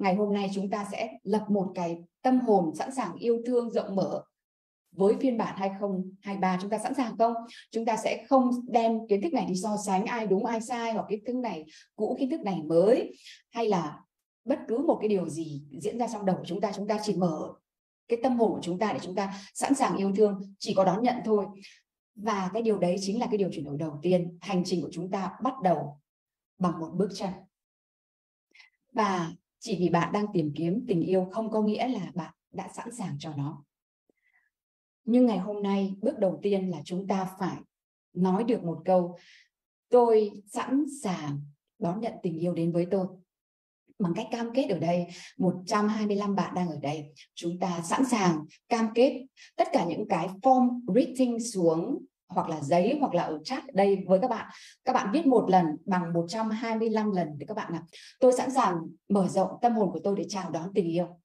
ngày hôm nay chúng ta sẽ lập một cái tâm hồn sẵn sàng yêu thương, rộng mở với phiên bản 2023 chúng ta sẵn sàng không? Chúng ta sẽ không đem kiến thức này đi so sánh ai đúng, ai sai hoặc kiến thức này, cũ kiến thức này mới, hay là bất cứ một cái điều gì diễn ra trong đầu của chúng ta chúng ta chỉ mở cái tâm hồn của chúng ta để chúng ta sẵn sàng yêu thương, chỉ có đón nhận thôi. Và cái điều đấy chính là cái điều chuyển đổi đầu tiên. Hành trình của chúng ta bắt đầu bằng một bước chân. Và chỉ vì bạn đang tìm kiếm tình yêu không có nghĩa là bạn đã sẵn sàng cho nó. Nhưng ngày hôm nay, bước đầu tiên là chúng ta phải nói được một câu, tôi sẵn sàng đón nhận tình yêu đến với tôi. Bằng cách cam kết ở đây 125 bạn đang ở đây, chúng ta sẵn sàng cam kết tất cả những cái form reading xuống hoặc là giấy, hoặc là ở chat đây với các bạn. Các bạn viết một lần bằng 125 lần để các bạn ạ. Tôi sẵn sàng mở rộng tâm hồn của tôi để chào đón tình yêu.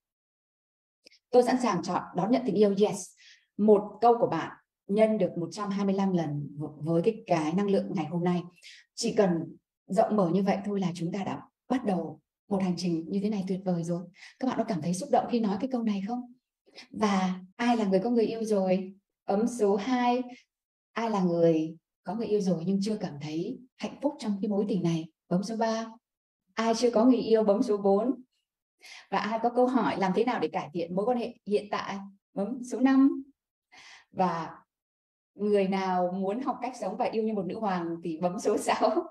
Tôi sẵn sàng chọn, đón nhận tình yêu, yes. Một câu của bạn nhân được 125 lần với cái cái năng lượng ngày hôm nay. Chỉ cần rộng mở như vậy thôi là chúng ta đã bắt đầu một hành trình như thế này tuyệt vời rồi. Các bạn có cảm thấy xúc động khi nói cái câu này không? Và ai là người có người yêu rồi? Ấm số 2 ai là người có người yêu rồi nhưng chưa cảm thấy hạnh phúc trong cái mối tình này? Bấm số 3 ai chưa có người yêu bấm số 4 và ai có câu hỏi làm thế nào để cải thiện mối quan hệ hiện tại? Bấm số 5 và người nào muốn học cách sống và yêu như một nữ hoàng thì bấm số 6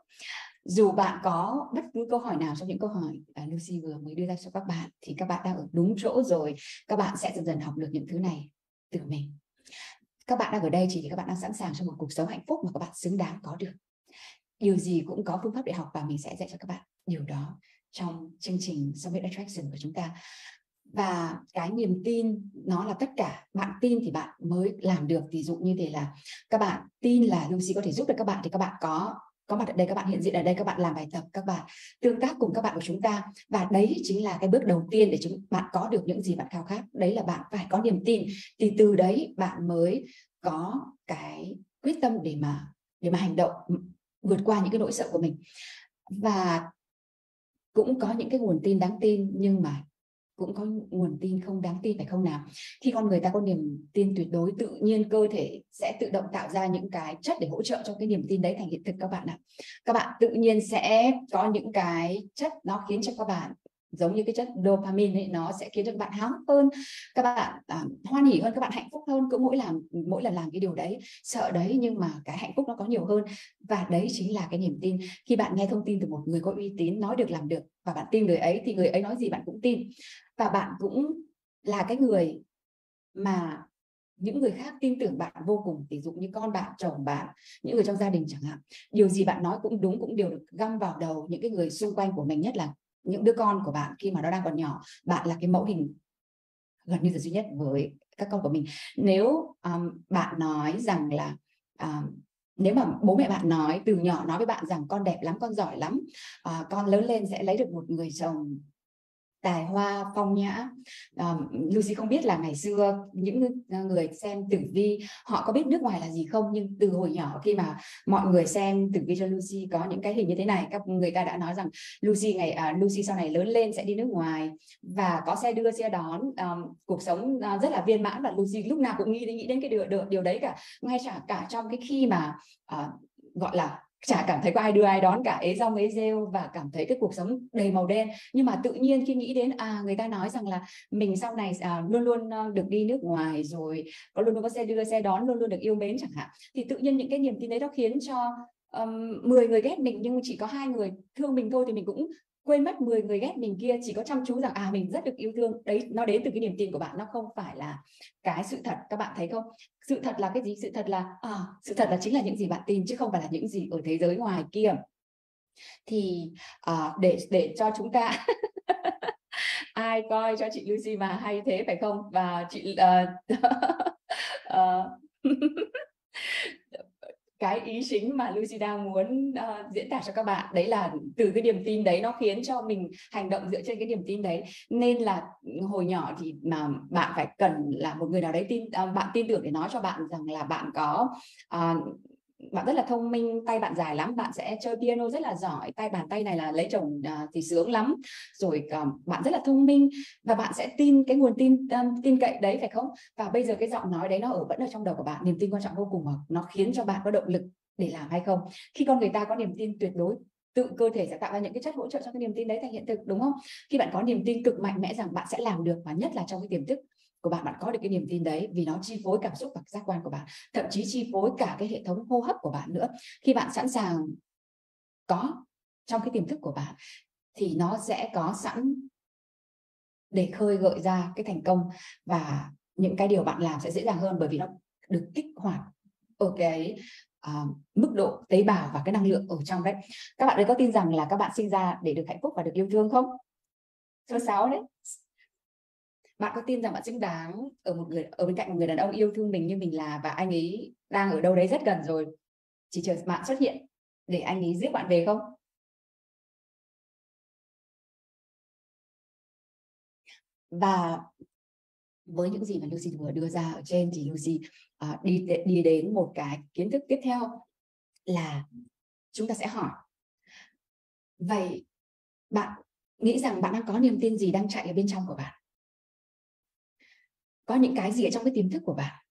dù bạn có bất cứ câu hỏi nào trong những câu hỏi à, Lucy vừa mới đưa ra cho các bạn thì các bạn đang ở đúng chỗ rồi. Các bạn sẽ dần dần học được những thứ này từ mình các bạn đang ở đây chỉ thì các bạn đang sẵn sàng cho một cuộc sống hạnh phúc mà các bạn xứng đáng có được. Điều gì cũng có phương pháp để học và mình sẽ dạy cho các bạn điều đó trong chương trình Summit Attraction của chúng ta. Và cái niềm tin, nó là tất cả, bạn tin thì bạn mới làm được. Ví dụ như thế là các bạn tin là Lucy có thể giúp được các bạn thì các bạn có có mặt ở đây, các bạn hiện diện ở đây, các bạn làm bài tập, các bạn tương tác cùng các bạn của chúng ta. Và đấy chính là cái bước đầu tiên để chúng bạn có được những gì bạn khao khát. Đấy là bạn phải có niềm tin. Thì từ đấy bạn mới có cái quyết tâm để mà để mà hành động ừ, vượt qua những cái nỗi sợ của mình. Và cũng có những cái nguồn tin đáng tin nhưng mà cũng có nguồn tin không đáng tin phải không nào? Khi con người ta có niềm tin tuyệt đối, tự nhiên cơ thể sẽ tự động tạo ra những cái chất để hỗ trợ cho cái niềm tin đấy thành hiện thực các bạn ạ. Các bạn tự nhiên sẽ có những cái chất nó khiến cho các bạn giống như cái chất dopamine ấy nó sẽ khiến cho các bạn háo hơn các bạn à, hoan hỉ hơn các bạn hạnh phúc hơn cứ mỗi làm mỗi lần làm cái điều đấy sợ đấy nhưng mà cái hạnh phúc nó có nhiều hơn. Và đấy chính là cái niềm tin. Khi bạn nghe thông tin từ một người có uy tín nói được làm được và bạn tin người ấy thì người ấy nói gì bạn cũng tin. Và bạn cũng là cái người mà những người khác tin tưởng bạn vô cùng. Ví dụ như con bạn chồng bạn những người trong gia đình chẳng hạn. Điều gì bạn nói cũng đúng cũng đều được găm vào đầu những cái người xung quanh của mình nhất là những đứa con của bạn khi mà nó đang còn nhỏ bạn là cái mẫu hình gần như là duy nhất với các con của mình. Nếu um, bạn nói rằng là um, nếu mà bố mẹ bạn nói từ nhỏ nói với bạn rằng con đẹp lắm con giỏi lắm uh, con lớn lên sẽ lấy được một người chồng tài hoa phong nhã. À, Lucy không biết là ngày xưa những ờ, người xem tử vi họ có biết nước ngoài là gì không? Nhưng từ hồi nhỏ khi mà mọi người xem tử vi cho Lucy có những cái hình như thế này các người ta đã nói rằng Lucy ngày à, Lucy sau này lớn lên sẽ đi nước ngoài và có xe đưa xe đón. Um, cuộc sống uh, rất là viên mãn và Lucy lúc nào cũng nghĩ đến nghĩ đến cái điều, điều điều đấy cả. Ngay cả cả trong cái khi mà uh, gọi là chả cảm thấy có ai đưa ai đón cả ế rong ế rêu và cảm thấy cái cuộc sống đầy màu đen. Nhưng mà tự nhiên khi nghĩ đến à người ta nói rằng là mình sau này à, luôn luôn ờ, được đi nước ngoài rồi có luôn luôn có xe đưa xe đón luôn luôn được yêu mến chẳng hạn thì tự nhiên những cái niềm tin đấy nó khiến cho um, 10 người ghét mình nhưng chỉ có hai người thương mình thôi thì mình cũng quên mất 10 người ghét mình kia chỉ có chăm chú rằng à mình rất được yêu thương. Đấy nó đến từ cái niềm tin của bạn nó không phải là cái sự thật. Các bạn thấy không? Sự thật là cái gì? Sự thật là à, sự thật là chính là những gì bạn tin chứ không phải là những gì ở thế giới ngoài kia. Thì à, để để cho chúng ta ai coi cho chị Lucy mà hay thế phải không? Và chị uh, uh, cái ý chính mà Lucy đang muốn uh, diễn tả cho các bạn đấy là từ cái niềm tin đấy nó khiến cho mình hành động dựa trên cái niềm tin đấy. Nên là hồi nhỏ thì mà bạn phải cần là một người nào đấy tin uh, bạn tin tưởng để nói cho bạn rằng là bạn có uh, bạn rất là thông minh tay bạn dài lắm bạn sẽ chơi piano rất là giỏi. Tay bàn tay này là lấy chồng uh, thì sướng lắm. Rồi uh, bạn rất là thông minh và bạn sẽ tin cái nguồn tin um, tin cậy đấy phải không? Và bây giờ cái giọng nói đấy nó ở vẫn ở trong đầu của bạn niềm tin quan trọng vô cùng mà nó khiến cho bạn có động lực để làm hay không? Khi con người ta có niềm tin tuyệt đối tự cơ thể sẽ tạo ra những cái chất hỗ trợ cho cái niềm tin đấy thành hiện thực đúng không? Khi bạn có niềm tin cực mạnh mẽ rằng bạn sẽ làm được và nhất là trong cái tiềm thức của bạn bạn có được cái niềm tin đấy vì nó chi phối cảm xúc và giác quan của bạn thậm chí chi phối cả cái hệ thống hô hấp của bạn nữa. Khi bạn sẵn sàng có trong cái tiềm thức của bạn thì nó sẽ có sẵn để khơi gợi ra cái thành công và những cái điều bạn làm sẽ dễ dàng hơn bởi vì nó được kích hoạt ở cái uh, mức độ tế bào và cái năng lượng ở trong đấy. Các bạn ấy có tin rằng là các bạn sinh ra để được hạnh phúc và được yêu thương không? Số 6 đấy bạn có tin rằng bạn xứng đáng ở một người ở bên cạnh một người đàn ông yêu thương mình như mình là và anh ấy đang ở đâu đấy rất gần rồi? Chỉ chờ bạn xuất hiện để anh ấy giết bạn về không? Và với những gì mà Lucy vừa đưa ra ở trên thì Lucy uh, đi đi đến một cái kiến thức tiếp theo là chúng ta sẽ hỏi. Vậy bạn nghĩ rằng bạn đang có niềm tin gì đang chạy ở bên trong của bạn? Có những cái gì ở trong cái tiềm thức của bạn?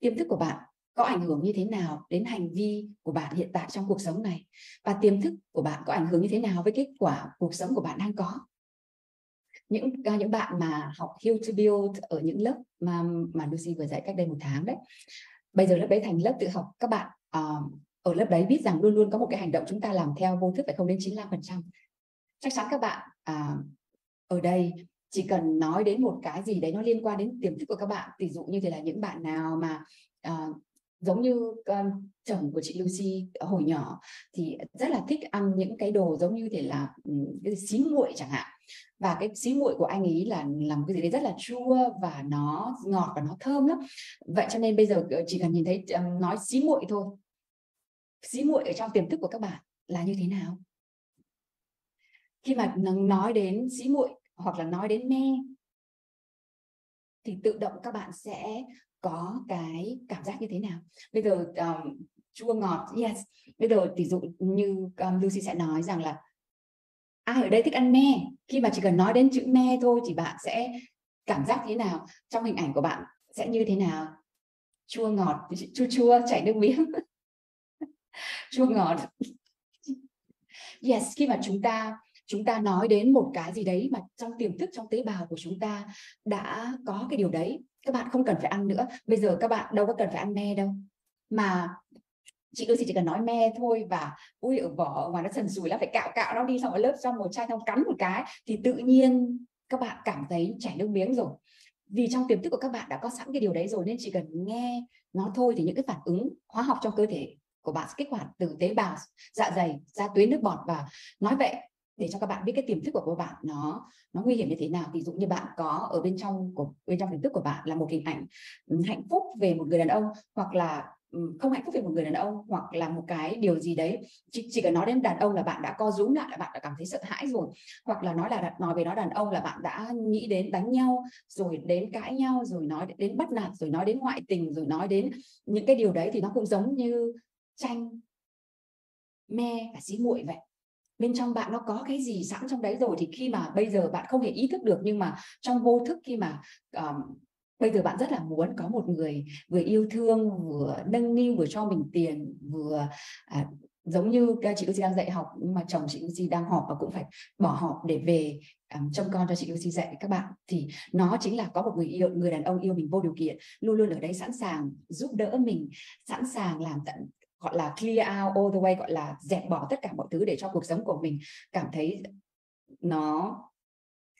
Tiềm thức của bạn có ảnh hưởng như thế nào đến hành vi của bạn hiện tại trong cuộc sống này? Và tiềm thức của bạn có ảnh hưởng như thế nào với kết quả cuộc sống của bạn đang có? Những à, những bạn mà học Hill to Build ở những lớp mà mà Lucy vừa dạy cách đây một tháng đấy. Bây giờ lớp đấy thành lớp tự học. Các bạn uh, ở lớp đấy biết rằng luôn luôn có một cái hành động chúng ta làm theo vô thức phải không đến 95% chắc chắn các bạn uh, ở đây chỉ cần nói đến một cái gì đấy nó liên quan đến tiềm thức của các bạn ví dụ như thế là những bạn nào mà uh, giống như uh, chồng của chị Lucy hồi nhỏ thì rất là thích ăn những cái đồ giống như thế là um, cái xí muội chẳng hạn. Và cái xí muội của anh ấy là làm cái gì đấy rất là chua và nó ngọt và nó thơm lắm. Vậy cho nên bây giờ ờ, chỉ cần nhìn thấy um, nói xí muội thôi. Xí muội ở trong tiềm thức của các bạn là như thế nào? Khi mà nói đến xí muội hoặc là nói đến me thì tự động các bạn sẽ có cái cảm giác như thế nào? Bây giờ um, chua ngọt yes. Bây giờ ví dụ như um, Lucy sẽ nói rằng là ai ở đây thích ăn me khi mà chỉ cần nói đến chữ me thôi thì bạn sẽ cảm giác thế nào? Trong hình ảnh của bạn sẽ như thế nào? Chua ngọt chua chua chảy nước miếng. Chua ngọt. Yes khi mà chúng ta chúng ta nói đến một cái gì đấy mà trong tiềm thức, trong tế bào của chúng ta đã có cái điều đấy. Các bạn không cần phải ăn nữa. Bây giờ các bạn đâu có cần phải ăn me đâu. Mà chị đôi chỉ cần nói me thôi và ui, ở vỏ ở ngoài nó sần sùi là phải cạo cạo nó đi xong ở lớp xong một chai xong cắn một cái thì tự nhiên các bạn cảm thấy chảy nước miếng rồi. Vì trong tiềm thức của các bạn đã có sẵn cái điều đấy rồi nên chỉ cần nghe nó thôi thì những cái phản ứng hóa học trong cơ thể của bạn sẽ kích hoạt từ tế bào dạ dày ra tuyến nước bọt và nói vậy để cho các bạn biết cái tiềm thức của các bạn nó nó nguy hiểm như thế nào. Ví dụ như bạn có ở bên trong của bên trong tiềm thức của bạn là một hình ảnh hạnh phúc về một người đàn ông hoặc là không hạnh phúc về một người đàn ông hoặc là một cái điều gì đấy. Chỉ, chỉ cần nói đến đàn ông là bạn đã co rúm lại là bạn đã cảm thấy sợ hãi rồi. Hoặc là nói là nói về nói đàn ông là bạn đã nghĩ đến đánh nhau rồi đến cãi nhau rồi nói đến bắt nạt rồi nói đến ngoại tình rồi nói đến những cái điều đấy thì nó cũng giống như tranh me và xí muội vậy bên trong bạn nó có cái gì sẵn trong đấy rồi thì khi mà bây giờ bạn không hề ý thức được nhưng mà trong vô thức khi mà um, bây giờ bạn rất là muốn có một người vừa yêu thương vừa nâng niu vừa cho mình tiền vừa à, giống như chị Lucy đang dạy học nhưng mà chồng chị Lucy đang họp và cũng phải bỏ họp để về à, um, trông con cho chị Lucy dạy các bạn thì nó chính là có một người yêu người đàn ông yêu mình vô điều kiện luôn luôn ở đây sẵn sàng giúp đỡ mình sẵn sàng làm tận gọi là clear out all the way gọi là dẹp bỏ tất cả mọi thứ để cho cuộc sống của mình cảm thấy nó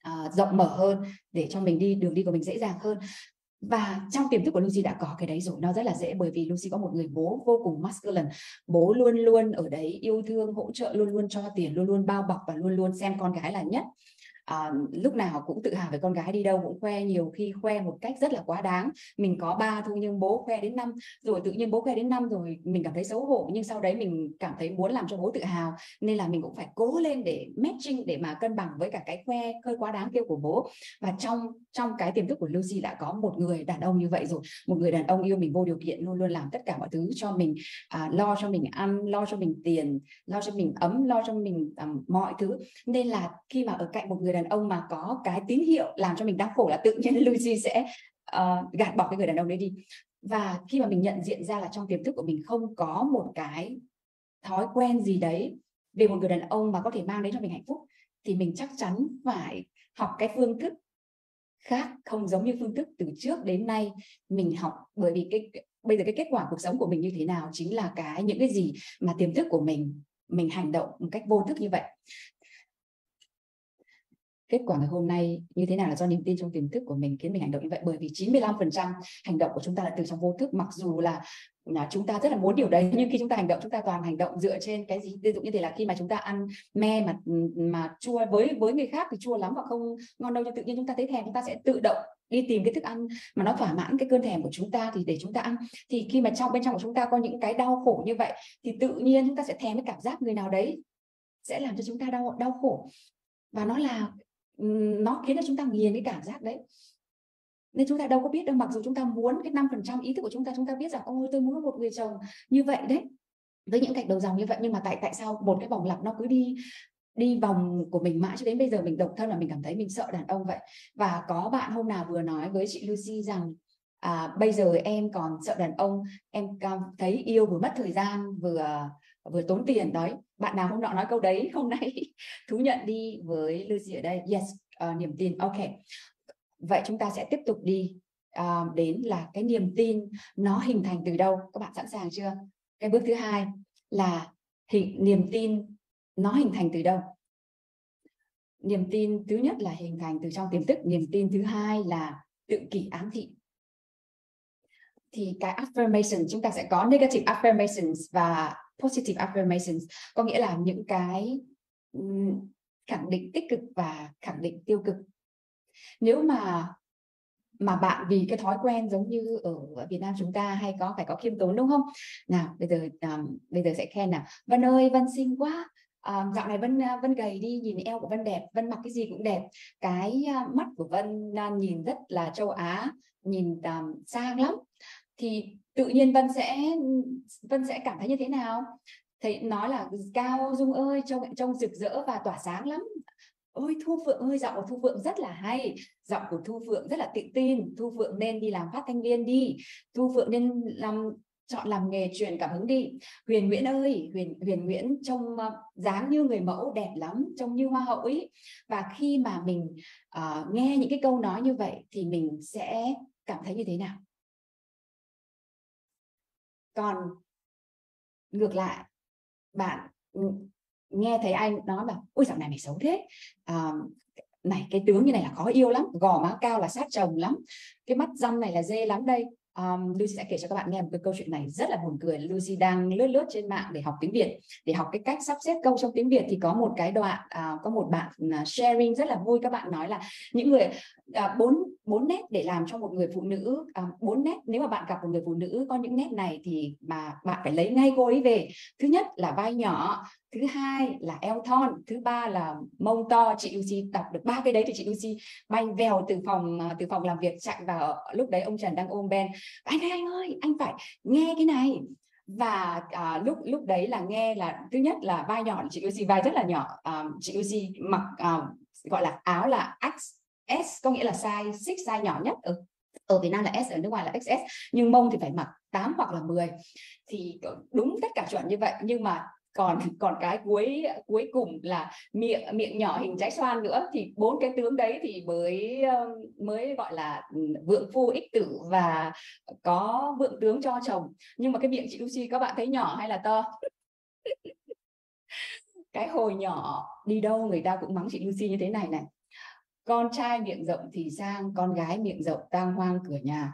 uh, rộng mở hơn để cho mình đi đường đi của mình dễ dàng hơn. Và trong tiềm thức của Lucy đã có cái đấy rồi nó rất là dễ bởi vì Lucy có một người bố vô cùng masculine. Bố luôn luôn ở đấy yêu thương hỗ trợ luôn luôn cho tiền luôn luôn bao bọc và luôn luôn xem con gái là nhất à, lúc nào cũng tự hào về con gái đi đâu cũng khoe nhiều khi khoe một cách rất là quá đáng. Mình có ba thôi nhưng bố khoe đến năm rồi tự nhiên bố khoe đến năm rồi mình cảm thấy xấu hổ nhưng sau đấy mình cảm thấy muốn làm cho bố tự hào. Nên là mình cũng phải cố lên để matching để mà cân bằng với cả cái khoe hơi quá đáng kia của bố. Và trong trong cái tiềm thức của Lucy đã có một người đàn ông như vậy rồi. Một người đàn ông yêu mình vô điều kiện luôn luôn làm tất cả mọi thứ cho mình à, lo cho mình ăn lo cho mình tiền lo cho mình ấm lo cho mình um, mọi thứ. Nên là khi mà ở cạnh một người đàn ông mà có cái tín hiệu làm cho mình đau khổ là tự nhiên Lucy sẽ uh, gạt bỏ cái người đàn ông đấy đi. Và khi mà mình nhận diện ra là trong tiềm thức của mình không có một cái thói quen gì đấy về một người đàn ông mà có thể mang đến cho mình hạnh phúc thì mình chắc chắn phải học cái phương thức khác không giống như phương thức từ trước đến nay mình học. Bởi vì cái bây giờ cái kết quả cuộc sống của mình như thế nào chính là cái những cái gì mà tiềm thức của mình mình hành động một cách vô thức như vậy kết quả ngày hôm nay như thế nào là do niềm tin trong tiềm thức của mình khiến mình hành động như vậy bởi vì 95% hành động của chúng ta là từ trong vô thức mặc dù là là chúng ta rất là muốn điều đấy nhưng khi chúng ta hành động chúng ta toàn hành động dựa trên cái gì ví dụ như thế là khi mà chúng ta ăn me mà mà chua với với người khác thì chua lắm và không ngon đâu nhưng tự nhiên chúng ta thấy thèm chúng ta sẽ tự động đi tìm cái thức ăn mà nó thỏa mãn cái cơn thèm của chúng ta thì để chúng ta ăn thì khi mà trong bên trong của chúng ta có những cái đau khổ như vậy thì tự nhiên chúng ta sẽ thèm cái cảm giác người nào đấy sẽ làm cho chúng ta đau đau khổ và nó là nó khiến cho chúng ta nghiền cái cảm giác đấy. Nên chúng ta đâu có biết đâu mặc dù chúng ta muốn cái năm phần trăm ý thức của chúng ta chúng ta biết rằng ôi tôi muốn một người chồng như vậy đấy. Với những cạnh đầu dòng như vậy nhưng mà tại tại sao một cái vòng lặp nó cứ đi đi vòng của mình mãi cho đến bây giờ mình độc thân là mình cảm thấy mình sợ đàn ông vậy? Và có bạn hôm nào vừa nói với chị Lucy rằng à, bây giờ em còn sợ đàn ông em cảm thấy yêu vừa mất thời gian vừa vừa tốn tiền đấy. Bạn nào hôm nọ nói câu đấy hôm nay thú nhận đi với Lucy ở đây. Yes uh, niềm tin. Ok. Vậy chúng ta sẽ tiếp tục đi uh, đến là cái niềm tin nó hình thành từ đâu? Các bạn sẵn sàng chưa? Cái bước thứ hai là hình niềm tin nó hình thành từ đâu? Niềm tin thứ nhất là hình thành từ trong tiềm thức. Niềm tin thứ hai là tự kỷ ám thị. Thì cái affirmation chúng ta sẽ có negative affirmations và positive affirmations. Có nghĩa là những cái khẳng định tích cực và khẳng định tiêu cực. Nếu mà mà bạn vì cái thói quen giống như ở Việt Nam chúng ta hay có phải có khiêm tốn đúng không? Nào bây giờ um, bây giờ sẽ khen nào. Vân ơi Vân xinh quá. Um, dạo này Vân Vân gầy đi nhìn eo của Vân đẹp Vân mặc cái gì cũng đẹp. Cái uh, mắt của Vân uh, nhìn rất là châu Á nhìn um, sang lắm. Thì tự nhiên Vân sẽ Vân sẽ cảm thấy như thế nào? Thấy nói là cao dung ơi trông trông rực rỡ và tỏa sáng lắm. Ôi thu phượng ơi giọng của thu phượng rất là hay. Giọng của thu phượng rất là tự tin. Thu phượng nên đi làm phát thanh viên đi. Thu phượng nên làm chọn làm nghề truyền cảm hứng đi. Huyền nguyễn ơi huyền huyền nguyễn trông uh, dáng như người mẫu đẹp lắm trông như hoa hậu ấy. Và khi mà mình uh, nghe những cái câu nói như vậy thì mình sẽ cảm thấy như thế nào? Còn ngược lại bạn nghe thấy anh nói là ui dạo này mày xấu thế. À, này cái tướng như này là khó yêu lắm gò má cao là sát chồng lắm cái mắt răng này là dê lắm đây um, Lucy sẽ kể cho các bạn nghe một cái câu chuyện này rất là buồn cười. Lucy đang lướt lướt trên mạng để học tiếng Việt. Để học cái cách sắp xếp câu trong tiếng Việt thì có một cái đoạn uh, có một bạn à, sharing rất là vui. Các bạn nói là những người à, bốn uh, bốn nét để làm cho một người phụ nữ bốn uh, nét. Nếu mà bạn gặp một người phụ nữ có những nét này thì mà bạn phải lấy ngay cô ấy về. Thứ nhất là vai nhỏ thứ hai là eo thon thứ ba là mông to. Chị Lucy đọc được ba cái đấy thì chị Lucy bay vèo từ phòng à, từ phòng làm việc chạy vào lúc đấy ông Trần đang ôm Ben. Anh ơi anh ơi anh phải nghe cái này. Và à, lúc lúc đấy là nghe là thứ nhất là vai nhỏ chị Lucy vai rất là nhỏ. À, chị Lucy mặc à, gọi là áo là XS có nghĩa là size 6 size nhỏ nhất ở ở Việt Nam là S ở nước ngoài là XS nhưng mông thì phải mặc 8 hoặc là 10 thì ờ, đúng tất cả chuẩn như vậy. Nhưng mà còn còn cái cuối cuối cùng là miệng miệng nhỏ hình trái xoan nữa. Thì bốn cái tướng đấy thì mới mới gọi là ừ, vượng phu ích tử và có vượng tướng cho chồng. Nhưng mà cái miệng chị Lucy các bạn thấy nhỏ hay là to? Cái hồi nhỏ đi đâu người ta cũng mắng chị Lucy như thế này này. Con trai miệng rộng thì sang con gái miệng rộng tang hoang cửa nhà.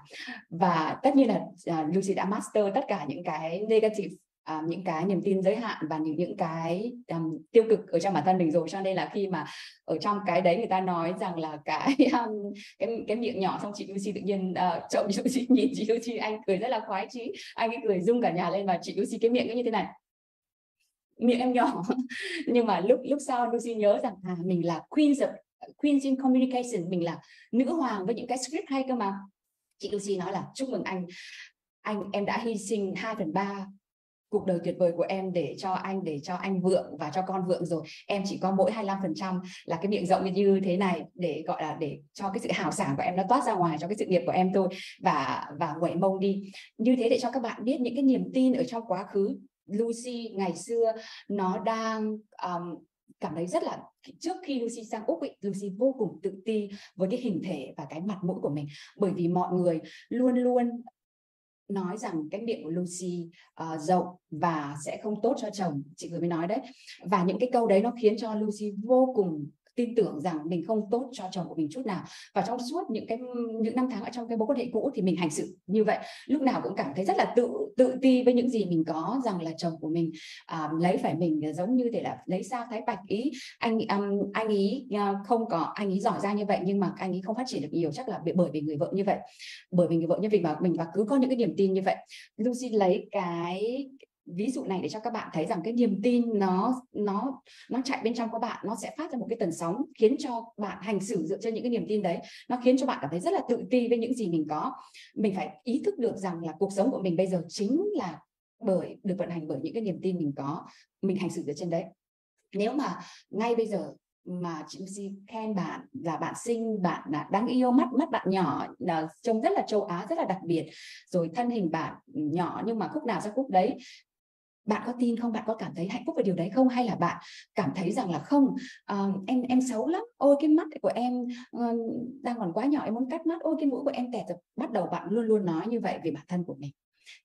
Và tất nhiên là uh, Lucy đã master tất cả những cái negative um, những cái niềm tin giới hạn và những những cái um, tiêu cực ở trong bản thân mình rồi. Cho nên là khi mà ở trong cái đấy người ta nói rằng là cái um, cái cái miệng nhỏ xong chị Lucy tự nhiên ờ, uh, chồng Lucy nhìn chị Lucy anh cười rất là khoái chí. Anh ấy cười rung cả nhà lên và chị Lucy cái miệng cứ như thế này. Miệng em nhỏ nhưng mà lúc lúc sau Lucy nhớ rằng à mình là queen of queen in communication mình là nữ hoàng với những cái script hay cơ mà. Chị Lucy nói là chúc mừng anh anh em đã hy sinh 2 phần ba cuộc đời tuyệt vời của em để cho anh để cho anh vượng và cho con vượng rồi. Em chỉ có mỗi 25% là cái miệng rộng như thế này để gọi là để cho cái sự hào sảng của em nó toát ra ngoài cho cái sự nghiệp của em thôi và và quẩy mông đi. Như thế để cho các bạn biết những cái niềm tin ở trong quá khứ. Lucy ngày xưa nó đang um, cảm thấy rất là trước khi Lucy sang Úc ấy, Lucy vô cùng tự ti với cái hình thể và cái mặt mũi của mình. Bởi vì mọi người luôn luôn nói rằng cái miệng của Lucy uh, rộng và sẽ không tốt cho chồng. Chị vừa mới nói đấy. Và những cái câu đấy nó khiến cho Lucy vô cùng tin tưởng rằng mình không tốt cho chồng của mình chút nào. Và trong suốt những cái những năm tháng ở trong cái mối quan hệ cũ thì mình hành xử như vậy. Lúc nào cũng cảm thấy rất là tự tự ti với những gì mình có rằng là chồng của mình um, lấy phải mình à, giống như thể là lấy sao thái bạch ý. Anh um, anh ý uh, không có anh ý giỏi ra như vậy nhưng mà anh ý không phát triển được nhiều chắc là bởi vì người vợ như vậy. Bởi vì người vợ như vậy mà mình và cứ có những cái niềm tin như vậy. Lucy lấy cái ví dụ này để cho các bạn thấy rằng cái niềm tin nó nó nó chạy bên trong các bạn, nó sẽ phát ra một cái tần sóng khiến cho bạn hành xử dựa trên những cái niềm tin đấy. Nó khiến cho bạn cảm thấy rất là tự ti với những gì mình có. Mình phải ý thức được rằng là cuộc sống của mình bây giờ chính là bởi, được vận hành bởi những cái niềm tin mình có. Mình hành xử dựa trên đấy. Nếu mà ngay bây giờ mà chị Lucy khen bạn là bạn xinh, bạn là đáng yêu, mắt mắt bạn nhỏ, là trông rất là châu Á, rất là đặc biệt, rồi thân hình bạn nhỏ nhưng mà khúc nào ra khúc đấy bạn có tin không? Bạn có cảm thấy hạnh phúc về điều đấy không? Hay là bạn cảm thấy rằng là không? Uh, em em xấu lắm. Ôi cái mắt của em uh, đang còn quá nhỏ em muốn cắt mắt. Ôi cái mũi của em tẹt rồi. Bắt đầu bạn luôn luôn nói như vậy về bản thân của mình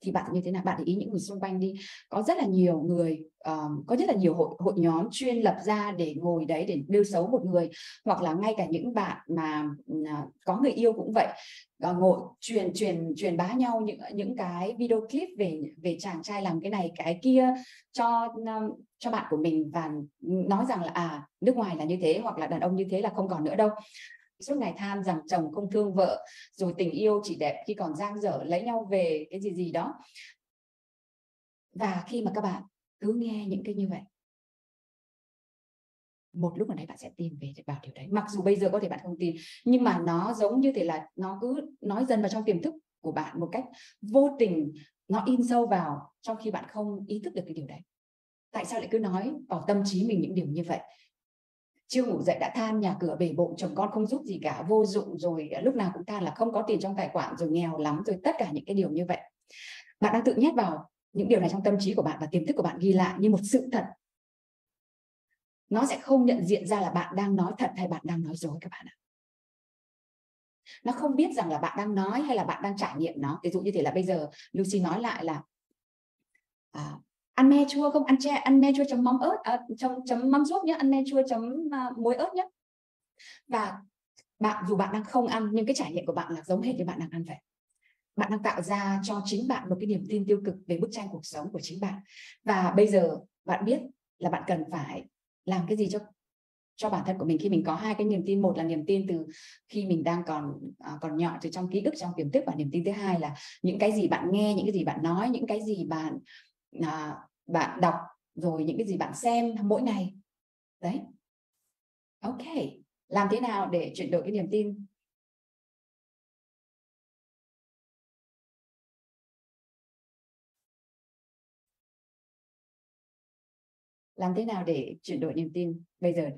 thì bạn như thế nào? Bạn để ý những người xung quanh đi. Có rất là nhiều người um, có rất là nhiều hội hội nhóm chuyên lập ra để ngồi đấy để đưa xấu một người hoặc là ngay cả những bạn mà uh, có người yêu cũng vậy. Uh, ngồi truyền truyền truyền bá nhau những những cái video clip về về chàng trai làm cái này cái kia cho um, cho bạn của mình và nói rằng là à nước ngoài là như thế hoặc là đàn ông như thế là không còn nữa đâu suốt ngày than rằng chồng không thương vợ rồi tình yêu chỉ đẹp khi còn giang dở lấy nhau về cái gì gì đó. Và khi mà các bạn cứ nghe những cái như vậy, một lúc nào đấy bạn sẽ tin về vào điều đấy. Mặc dù bây giờ có thể bạn không tin, nhưng mà nó giống như thế là nó cứ nói dần vào trong tiềm thức của bạn một cách vô tình, nó in sâu vào trong khi bạn không ý thức được cái điều đấy. Tại sao lại cứ nói vào tâm trí mình những điều như vậy? Chưa ngủ dậy đã than nhà cửa bể bộn chồng con không giúp gì cả vô dụng rồi à, lúc nào cũng than là không có tiền trong tài khoản rồi nghèo lắm rồi tất cả những cái điều như vậy. Bạn đang tự nhét vào những điều này trong tâm trí của bạn và tiềm thức của bạn ghi lại như một sự thật. Nó sẽ không nhận diện ra là bạn đang nói thật hay bạn đang nói dối các bạn ạ. Nó không biết rằng là bạn đang nói hay là bạn đang trải nghiệm nó. Ví dụ như thế là bây giờ Lucy nói lại là à, ăn me chua không? Ăn che ăn me chua chấm mắm ớt à, chấm chấm mắm ruốc nhé ăn me chua chấm uh, muối ớt nhé và bạn dù bạn đang không ăn nhưng cái trải nghiệm của bạn là giống hệt như bạn đang ăn vậy. Bạn đang tạo ra cho chính bạn một cái niềm tin tiêu cực về bức tranh cuộc sống của chính bạn. Và bây giờ bạn biết là bạn cần phải làm cái gì cho cho bản thân của mình khi mình có hai cái niềm tin. Một là niềm tin từ khi mình đang còn à, còn nhỏ từ trong ký ức trong tiềm thức và niềm tin thứ hai là những cái gì bạn nghe những cái gì bạn nói những cái gì bạn à, bạn đọc rồi những cái gì bạn xem mỗi ngày. Đấy. Ok làm thế nào để chuyển đổi cái niềm tin? Làm thế nào để chuyển đổi niềm tin bây giờ?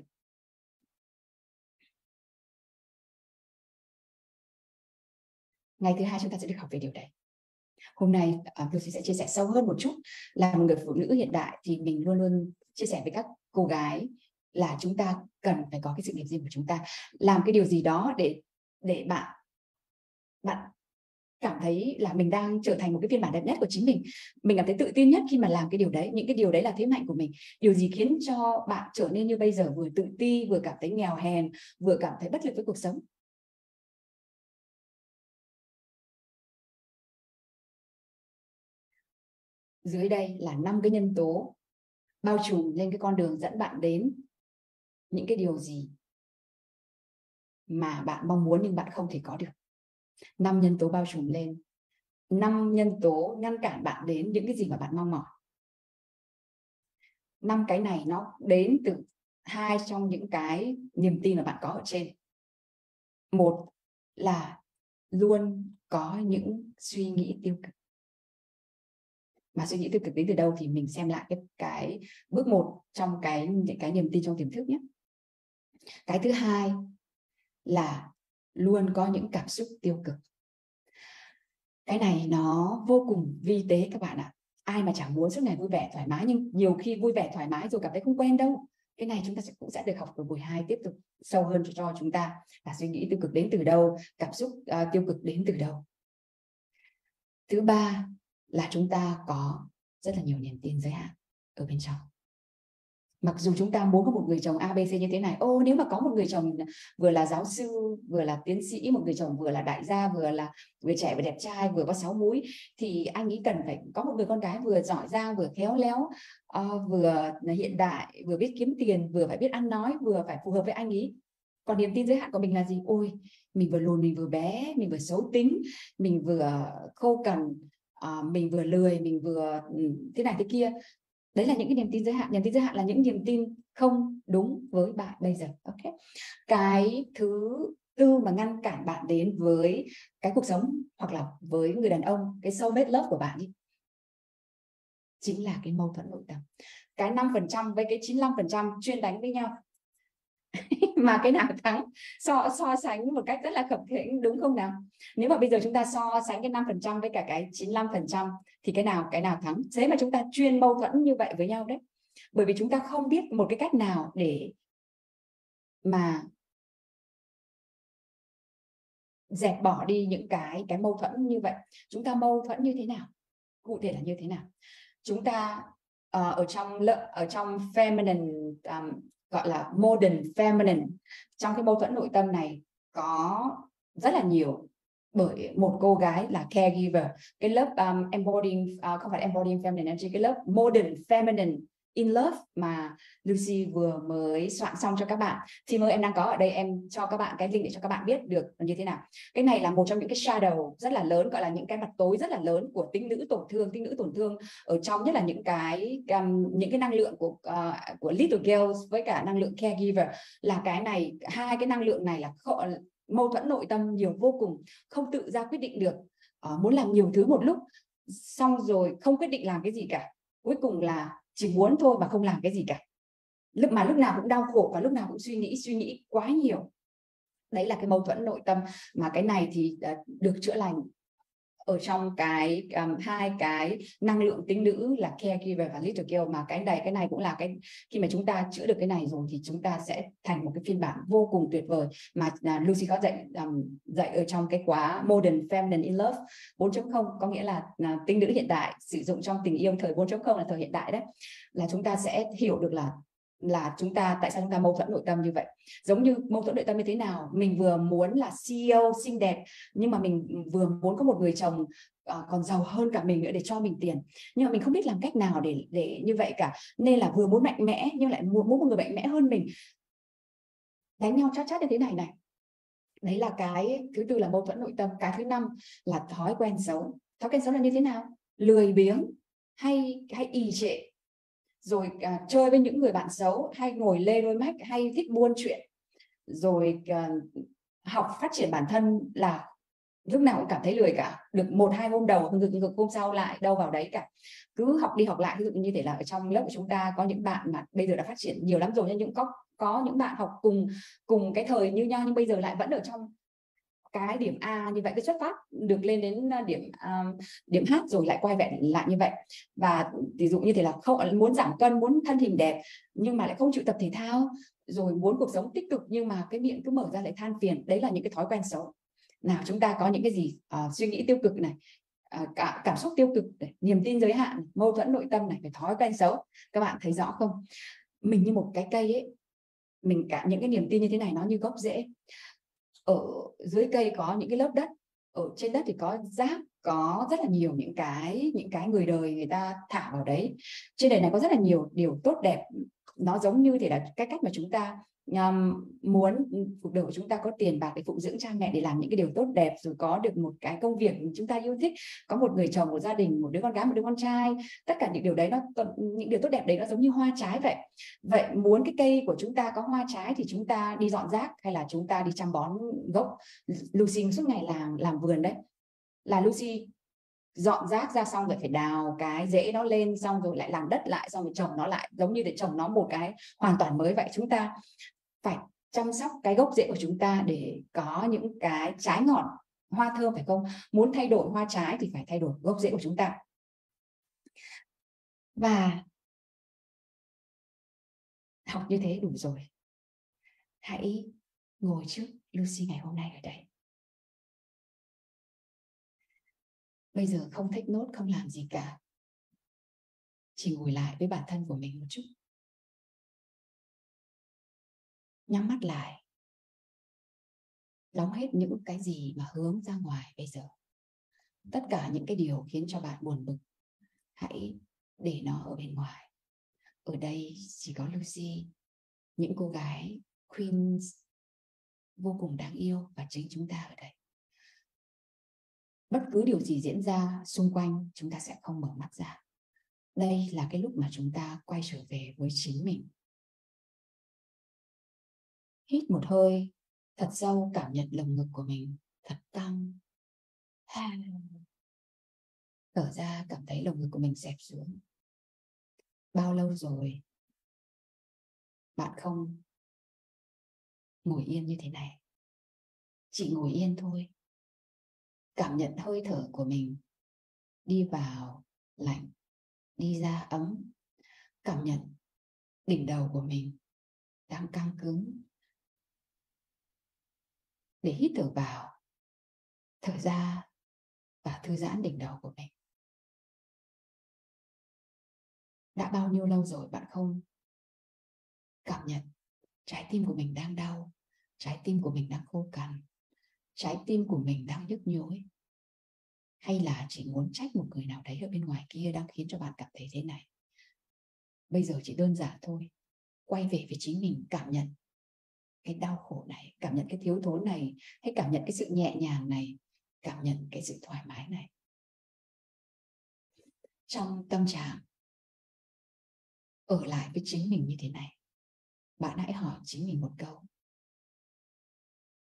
Ngày thứ hai chúng ta sẽ được học về điều đấy hôm nay uh, sẽ chia sẻ sâu hơn một chút. Là một người phụ nữ hiện đại thì mình luôn luôn chia sẻ với các cô gái là chúng ta cần phải có cái sự nghiệp riêng của chúng ta. Làm cái điều gì đó để để bạn bạn cảm thấy là mình đang trở thành một cái phiên bản đẹp nhất của chính mình. Mình cảm thấy tự tin nhất khi mà làm cái điều đấy. Những cái điều đấy là thế mạnh của mình. Điều gì khiến cho bạn trở nên như bây giờ vừa tự ti vừa cảm thấy nghèo hèn vừa cảm thấy bất lực với cuộc sống? Dưới đây là năm cái nhân tố bao trùm lên cái con đường dẫn bạn đến những cái điều gì mà bạn mong muốn nhưng bạn không thể có được. Năm nhân tố bao trùm lên. Năm nhân tố ngăn cản bạn đến những cái gì mà bạn mong mỏi. Năm cái này nó đến từ hai trong những cái niềm tin mà bạn có ở trên. Một là luôn có những suy nghĩ tiêu cực mà suy nghĩ tiêu cực đến từ đâu thì mình xem lại cái cái bước một trong cái những cái niềm tin trong tiềm thức nhé. Cái thứ hai là luôn có những cảm xúc tiêu cực. Cái này nó vô cùng vi tế các bạn ạ. Ai mà chẳng muốn suốt ngày vui vẻ thoải mái nhưng nhiều khi vui vẻ thoải mái rồi cảm thấy không quen đâu. Cái này chúng ta sẽ cũng sẽ được học ở buổi 2 tiếp tục sâu hơn cho chúng ta. Là suy nghĩ tiêu cực đến từ đâu cảm xúc uh, tiêu cực đến từ đâu? Thứ ba là chúng ta có rất là nhiều niềm tin giới hạn ở bên trong. Mặc dù chúng ta muốn có một người chồng ABC như thế này ô nếu mà có một người chồng vừa là giáo sư vừa là tiến sĩ một người chồng vừa là đại gia vừa là vừa trẻ vừa đẹp trai vừa có sáu múi thì anh ấy cần phải có một người con gái vừa giỏi giang vừa khéo léo uh, vừa hiện đại vừa biết kiếm tiền vừa phải biết ăn nói vừa phải phù hợp với anh ấy. Còn niềm tin giới hạn của mình là gì? Ôi mình vừa lùn mình vừa bé mình vừa xấu tính mình vừa khô cằn uh, mình vừa lười mình vừa ừ, thế này thế kia. Đấy là những cái niềm tin giới hạn. Niềm tin giới hạn là những niềm tin không đúng với bạn bây giờ ok? Cái thứ tư mà ngăn cản bạn đến với cái cuộc sống hoặc là với người đàn ông cái soulmate love của bạn đi chính là cái mâu thuẫn nội tâm. Cái 5% với cái 95% chuyên đánh với nhau. mà cái nào thắng so so sánh một cách rất là khập khiễng đúng không nào? Nếu mà bây giờ chúng ta so sánh cái 5% với cả cái 95% thì cái nào cái nào thắng? Thế mà chúng ta chuyên mâu thuẫn như vậy với nhau đấy. Bởi vì chúng ta không biết một cái cách nào để mà dẹp bỏ đi những cái cái mâu thuẫn như vậy. Chúng ta mâu thuẫn như thế nào? Cụ thể là như thế nào? Chúng ta uh, ở trong ở trong feminine um, gọi là modern feminine. Trong cái mâu thuẫn nội tâm này có rất là nhiều bởi một cô gái là caregiver cái lớp um, embodying uh, không phải embodying feminine energy cái lớp modern feminine in love mà Lucy vừa mới soạn xong cho các bạn. Thì mời em đang có ở đây em cho các bạn cái link để cho các bạn biết được như thế nào. Cái này là một trong những cái shadow rất là lớn gọi là những cái mặt tối rất là lớn của tinh nữ tổn thương tinh nữ tổn thương ở trong nhất là những cái um, những cái năng lượng của uh, của little girls với cả năng lượng caregiver. Là cái này hai cái năng lượng này là mâu thuẫn nội tâm nhiều vô cùng không tự ra quyết định được. Uh, muốn làm nhiều thứ một lúc xong rồi không quyết định làm cái gì cả. Cuối cùng là chỉ muốn thôi mà không làm cái gì cả. Lúc mà lúc nào cũng đau khổ và lúc nào cũng suy nghĩ suy nghĩ quá nhiều. Đấy là cái mâu thuẫn nội tâm mà cái này thì à, được chữa lành ở trong cái um, hai cái năng lượng tính nữ là caregiver và little girl mà cái này cái này cũng là cái khi mà chúng ta chữa được cái này rồi thì chúng ta sẽ thành một cái phiên bản vô cùng tuyệt vời mà uh, Lucy có dạy um, dạy ở trong cái khóa Modern Feminine in Love 4.0 có nghĩa là à, uh, tính nữ hiện đại sử dụng trong tình yêu thời 4.0 là thời hiện đại đấy là chúng ta sẽ hiểu được là là chúng ta tại sao chúng ta mâu thuẫn nội tâm như vậy? Giống như mâu thuẫn nội tâm như thế nào? Mình vừa muốn là CEO xinh đẹp nhưng mà mình vừa muốn có một người chồng uh, còn giàu hơn cả mình nữa để cho mình tiền. Nhưng mà mình không biết làm cách nào để để như vậy cả. Nên là vừa muốn mạnh mẽ nhưng lại muốn muốn một người mạnh mẽ hơn mình. Đánh nhau chát chát như thế này này. Đấy là cái thứ tư là mâu thuẫn nội tâm. Cái thứ năm là thói quen xấu. Thói quen xấu là như thế nào? Lười biếng hay hay ì trệ? Rồi à, chơi với những người bạn xấu hay ngồi lê đôi mách hay thích buôn chuyện. Rồi à, học phát triển bản thân là lúc nào cũng cảm thấy lười cả. Được một hai hôm đầu ngực ngực hôm sau lại đâu vào đấy cả. Cứ học đi học lại ví dụ như thể là ở trong lớp của chúng ta có những bạn mà bây giờ đã phát triển nhiều lắm rồi nhưng những có có những bạn học cùng cùng cái thời như nhau nhưng bây giờ lại vẫn ở trong cái điểm A như vậy cái xuất phát được lên đến à, điểm um, điểm H rồi lại quay về lại như vậy. Và ví dụ như thế là không muốn giảm cân muốn thân hình đẹp nhưng mà lại không chịu tập thể thao rồi muốn cuộc sống tích cực nhưng mà cái miệng cứ mở ra lại than phiền đấy là những cái thói quen xấu. Nào chúng ta có những cái gì uh, suy nghĩ tiêu cực này uh, cả cảm xúc tiêu cực này, niềm tin giới hạn mâu thuẫn nội tâm này phải thói quen xấu. Các bạn thấy rõ không? Mình như một cái cây ấy mình cả những cái niềm tin như thế này nó như gốc rễ ở dưới cây có những cái lớp đất, ở trên đất thì có rác, có rất là nhiều những cái những cái người đời người ta thả vào đấy. Trên đời này có rất là nhiều điều tốt đẹp, nó giống như thì là cái cách mà chúng ta um, muốn ừ, cuộc đời của chúng ta có tiền bạc để phụng dưỡng cha mẹ để làm những cái điều tốt đẹp rồi có được một cái công việc chúng ta yêu thích có một người chồng một gia đình một đứa con gái một đứa con trai tất cả những điều đấy nó ừ, những điều tốt đẹp đấy nó giống như hoa trái vậy. Vậy muốn cái cây của chúng ta có hoa trái thì chúng ta đi dọn rác hay là chúng ta đi chăm bón gốc? Lucy suốt ngày làm làm vườn đấy. Là Lucy dọn rác ra xong rồi phải đào cái rễ nó lên xong rồi lại làm đất lại xong rồi trồng nó lại giống như để trồng nó một cái hoàn toàn mới vậy. Chúng ta phải chăm sóc cái gốc rễ của chúng ta để có những cái trái ngọt, hoa thơm phải không? Muốn thay đổi hoa trái thì phải thay đổi gốc rễ của chúng ta. Và học như thế đủ rồi. Hãy ngồi trước Lucy ngày hôm nay ở đây. Bây giờ không thích nốt không làm gì cả. Chỉ ngồi lại với bản thân của mình một chút. Nhắm mắt lại. Đóng hết những cái gì mà hướng ra ngoài bây giờ. Tất cả những cái điều khiến cho bạn buồn bực, hãy để nó ở bên ngoài. Ở đây chỉ có Lucy, những cô gái Queens vô cùng đáng yêu và chính chúng ta ở đây. Bất cứ điều gì diễn ra xung quanh, chúng ta sẽ không mở mắt ra. Đây là cái lúc mà chúng ta quay trở về với chính mình hít một hơi, thật sâu cảm nhận lồng ngực của mình, thật căng thở ra, cảm thấy lồng ngực của mình xẹp xuống. Bao lâu rồi? Bạn không ngồi yên như thế này. Chỉ ngồi yên thôi. Cảm nhận hơi thở của mình đi vào, lạnh, đi ra ấm. Cảm nhận đỉnh đầu của mình đang căng cứng để hít thở vào, thở ra và thư giãn đỉnh đầu của mình. Đã bao nhiêu lâu rồi bạn không cảm nhận trái tim của mình đang đau, trái tim của mình đang khô cằn, trái tim của mình đang nhức nhối? Hay là chỉ muốn trách một người nào đấy ở bên ngoài kia đang khiến cho bạn cảm thấy thế này? Bây giờ chỉ đơn giản thôi, quay về với chính mình, cảm nhận cái đau khổ này, cảm nhận cái thiếu thốn này, hay cảm nhận cái sự nhẹ nhàng này, cảm nhận cái sự thoải mái này. Trong tâm trạng, ở lại với chính mình như thế này, bạn hãy hỏi chính mình một câu.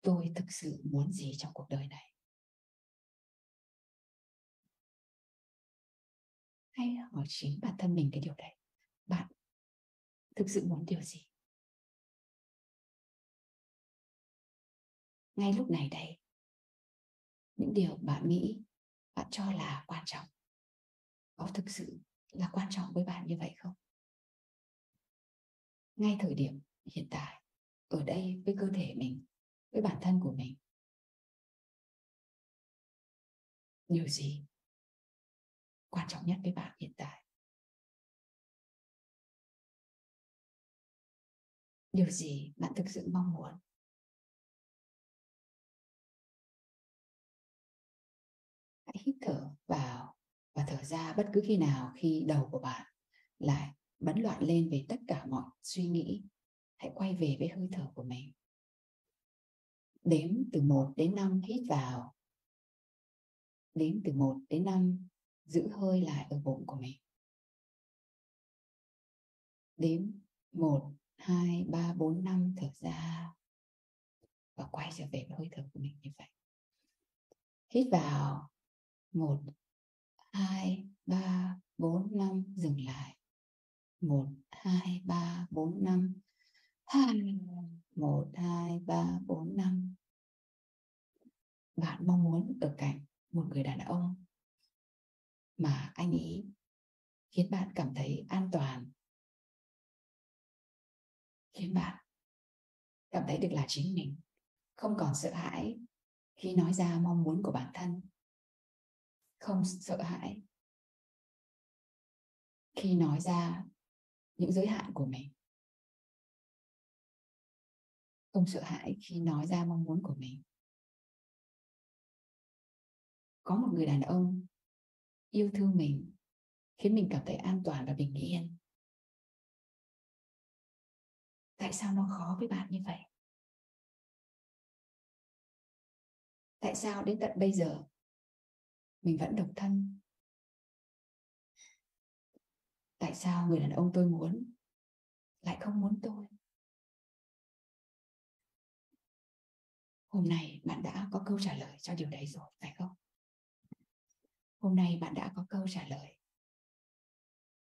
Tôi thực sự muốn gì trong cuộc đời này? Hay hỏi chính bản thân mình cái điều đấy. Bạn thực sự muốn điều gì? Ngay lúc này đây những điều bạn nghĩ, bạn cho là quan trọng, có thực sự là quan trọng với bạn như vậy không? Ngay thời điểm hiện tại, ở đây với cơ thể mình, với bản thân của mình. Điều gì quan trọng nhất với bạn hiện tại? Điều gì bạn thực sự mong muốn? Hít thở vào và thở ra bất cứ khi nào khi đầu của bạn lại bấn loạn lên về tất cả mọi suy nghĩ. Hãy quay về với hơi thở của mình. Đếm từ 1 đến 5 hít vào. Đếm từ 1 đến 5 giữ hơi lại ở bụng của mình. Đếm 1 2 3 4 5 thở ra và quay trở về với hơi thở của mình như vậy. Hít vào. 1 2 3 4 5 dừng lại. 1 2 3 4 5 2 1 2 3 4 5 bạn mong muốn ở cạnh một người đàn ông mà anh ấy khiến bạn cảm thấy an toàn. Khiến bạn cảm thấy được là chính mình. Không còn sợ hãi khi nói ra mong muốn của bản thân không sợ hãi. Khi nói ra những giới hạn của mình. Không sợ hãi khi nói ra mong muốn của mình. Có một người đàn ông yêu thương mình, khiến mình cảm thấy an toàn và bình yên. Tại sao nó khó với bạn như vậy? Tại sao đến tận bây giờ mình vẫn độc thân. Tại sao người đàn ông tôi muốn lại không muốn tôi? Hôm nay bạn đã có câu trả lời cho điều đấy rồi, phải không? Hôm nay bạn đã có câu trả lời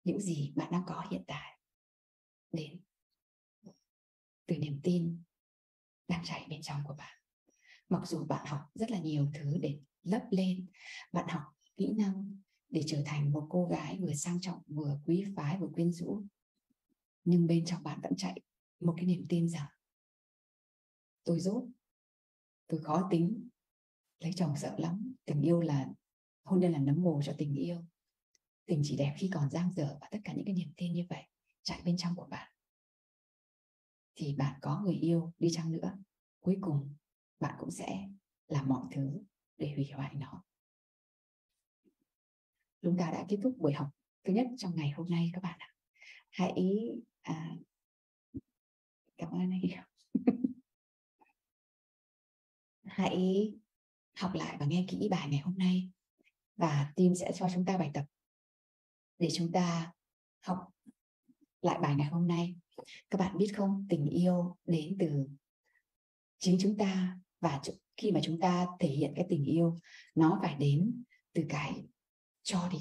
những gì bạn đang có hiện tại đến từ niềm tin đang chảy bên trong của bạn mặc dù bạn học rất là nhiều thứ để lấp lên, bạn học kỹ năng để trở thành một cô gái vừa sang trọng, vừa quý phái, vừa quyến rũ. Nhưng bên trong bạn vẫn chạy một cái niềm tin rằng, tôi dốt tôi khó tính, lấy chồng sợ lắm, tình yêu là, hôn nhân là nấm mồ cho tình yêu. Tình chỉ đẹp khi còn giang dở và tất cả những cái niềm tin như vậy chạy bên trong của bạn. Thì bạn có người yêu đi chăng nữa? Cuối cùng bạn cũng sẽ làm mọi thứ để hủy hoại nó. Chúng ta đã kết thúc buổi học thứ nhất trong ngày hôm nay các bạn ạ. Hãy à, cảm ơn anh. Hãy học lại và nghe kỹ bài ngày hôm nay và team sẽ cho chúng ta bài tập để chúng ta học lại bài ngày hôm nay. Các bạn biết không tình yêu đến từ chính chúng ta và khi mà chúng ta thể hiện cái tình yêu, nó phải đến từ cái cho đi.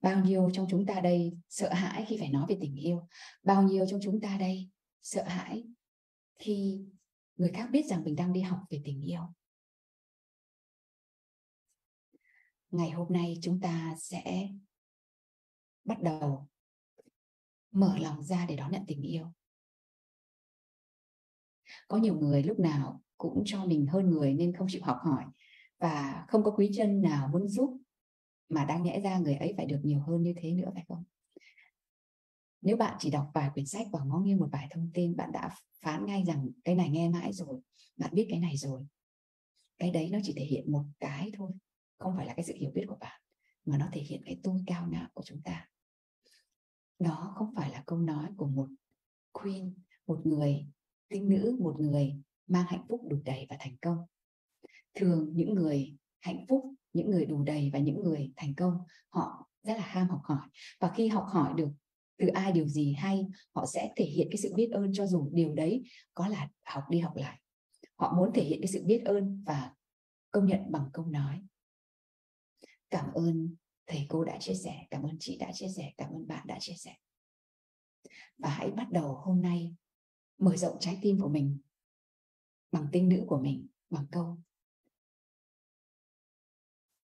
Bao nhiêu trong chúng ta đây sợ hãi khi phải nói về tình yêu? Bao nhiêu trong chúng ta đây sợ hãi khi người khác biết rằng mình đang đi học về tình yêu? Ngày hôm nay chúng ta sẽ bắt đầu mở lòng ra để đón nhận tình yêu có nhiều người lúc nào cũng cho mình hơn người nên không chịu học hỏi và không có quý chân nào muốn giúp mà đang nhẽ ra người ấy phải được nhiều hơn như thế nữa, phải không? Nếu bạn chỉ đọc vài quyển sách và ngó nghiêng một vài thông tin, bạn đã phán ngay rằng cái này nghe mãi rồi, bạn biết cái này rồi. Cái đấy nó chỉ thể hiện một cái thôi, không phải là cái sự hiểu biết của bạn, mà nó thể hiện cái tôi cao ngạo của chúng ta. Đó không phải là câu nói của một queen, một người tinh nữ một người mang hạnh phúc đủ đầy và thành công. Thường những người hạnh phúc, những người đủ đầy và những người thành công, họ rất là ham học hỏi. Và khi học hỏi được từ ai điều gì hay, họ sẽ thể hiện cái sự biết ơn cho dù điều đấy có là học đi học lại. Họ muốn thể hiện cái sự biết ơn và công nhận bằng câu nói. Cảm ơn thầy cô đã chia sẻ, cảm ơn chị đã chia sẻ, cảm ơn bạn đã chia sẻ. Và hãy bắt đầu hôm nay mở rộng trái tim của mình bằng tinh nữ của mình, bằng câu.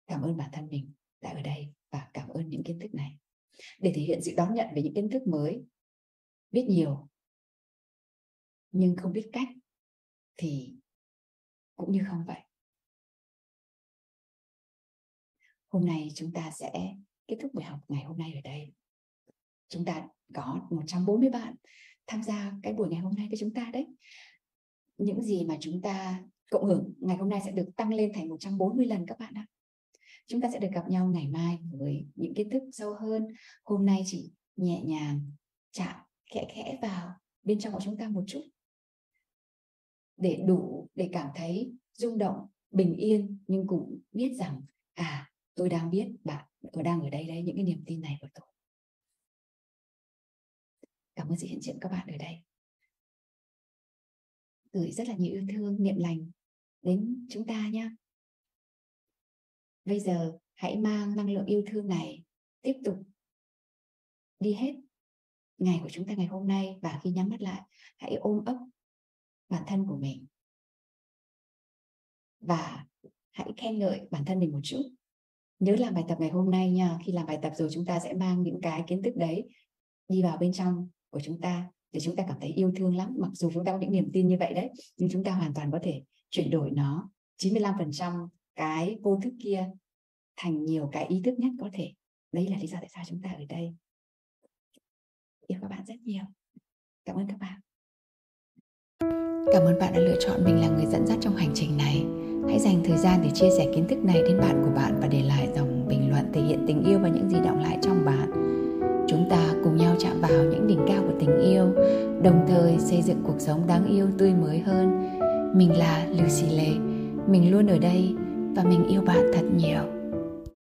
Cảm ơn bản thân mình đã ở đây và cảm ơn những kiến thức này. Để thể hiện sự đón nhận về những kiến thức mới, biết nhiều, nhưng không biết cách thì cũng như không vậy. Hôm nay chúng ta sẽ kết thúc buổi học ngày hôm nay ở đây. Chúng ta có 140 bạn tham gia cái buổi ngày hôm nay với chúng ta đấy. Những gì mà chúng ta cộng hưởng ngày hôm nay sẽ được tăng lên thành 140 lần các bạn ạ. Chúng ta sẽ được gặp nhau ngày mai với những kiến thức sâu hơn. Hôm nay chỉ nhẹ nhàng chạm, khẽ khẽ vào bên trong của chúng ta một chút. Để đủ, để cảm thấy rung động, bình yên, nhưng cũng biết rằng à tôi đang biết bạn, tôi đang ở đây đấy, những cái niềm tin này của tôi cảm ơn sự hiện diện các bạn ở đây. Gửi rất là nhiều yêu thương, niệm lành đến chúng ta nhé bây giờ hãy mang năng lượng yêu thương này tiếp tục đi hết ngày của chúng ta ngày hôm nay và khi nhắm mắt lại, hãy ôm ấp bản thân của mình. Và hãy khen ngợi bản thân mình một chút. Nhớ làm bài tập ngày hôm nay nha, khi làm bài tập rồi chúng ta sẽ mang những cái kiến thức đấy đi vào bên trong của chúng ta để chúng ta cảm thấy yêu thương lắm. Mặc dù chúng ta có những niềm tin như vậy đấy, nhưng chúng ta hoàn toàn có thể chuyển đổi nó. 95% cái vô thức kia thành nhiều cái ý thức nhất có thể. Đấy là lý do tại sao chúng ta ở đây. Yêu các bạn rất nhiều. Cảm ơn các bạn. Cảm ơn bạn đã lựa chọn mình là người dẫn dắt trong hành trình này. Hãy dành dành thời gian để chia sẻ kiến thức này đến bạn của bạn và để lại dòng bình luận thể hiện tình yêu và những gì động lại trong bạn đỉnh cao của tình yêu, đồng thời xây dựng cuộc sống đáng yêu tươi mới hơn. Mình là Lucy lệ mình luôn ở đây và mình yêu bạn thật nhiều.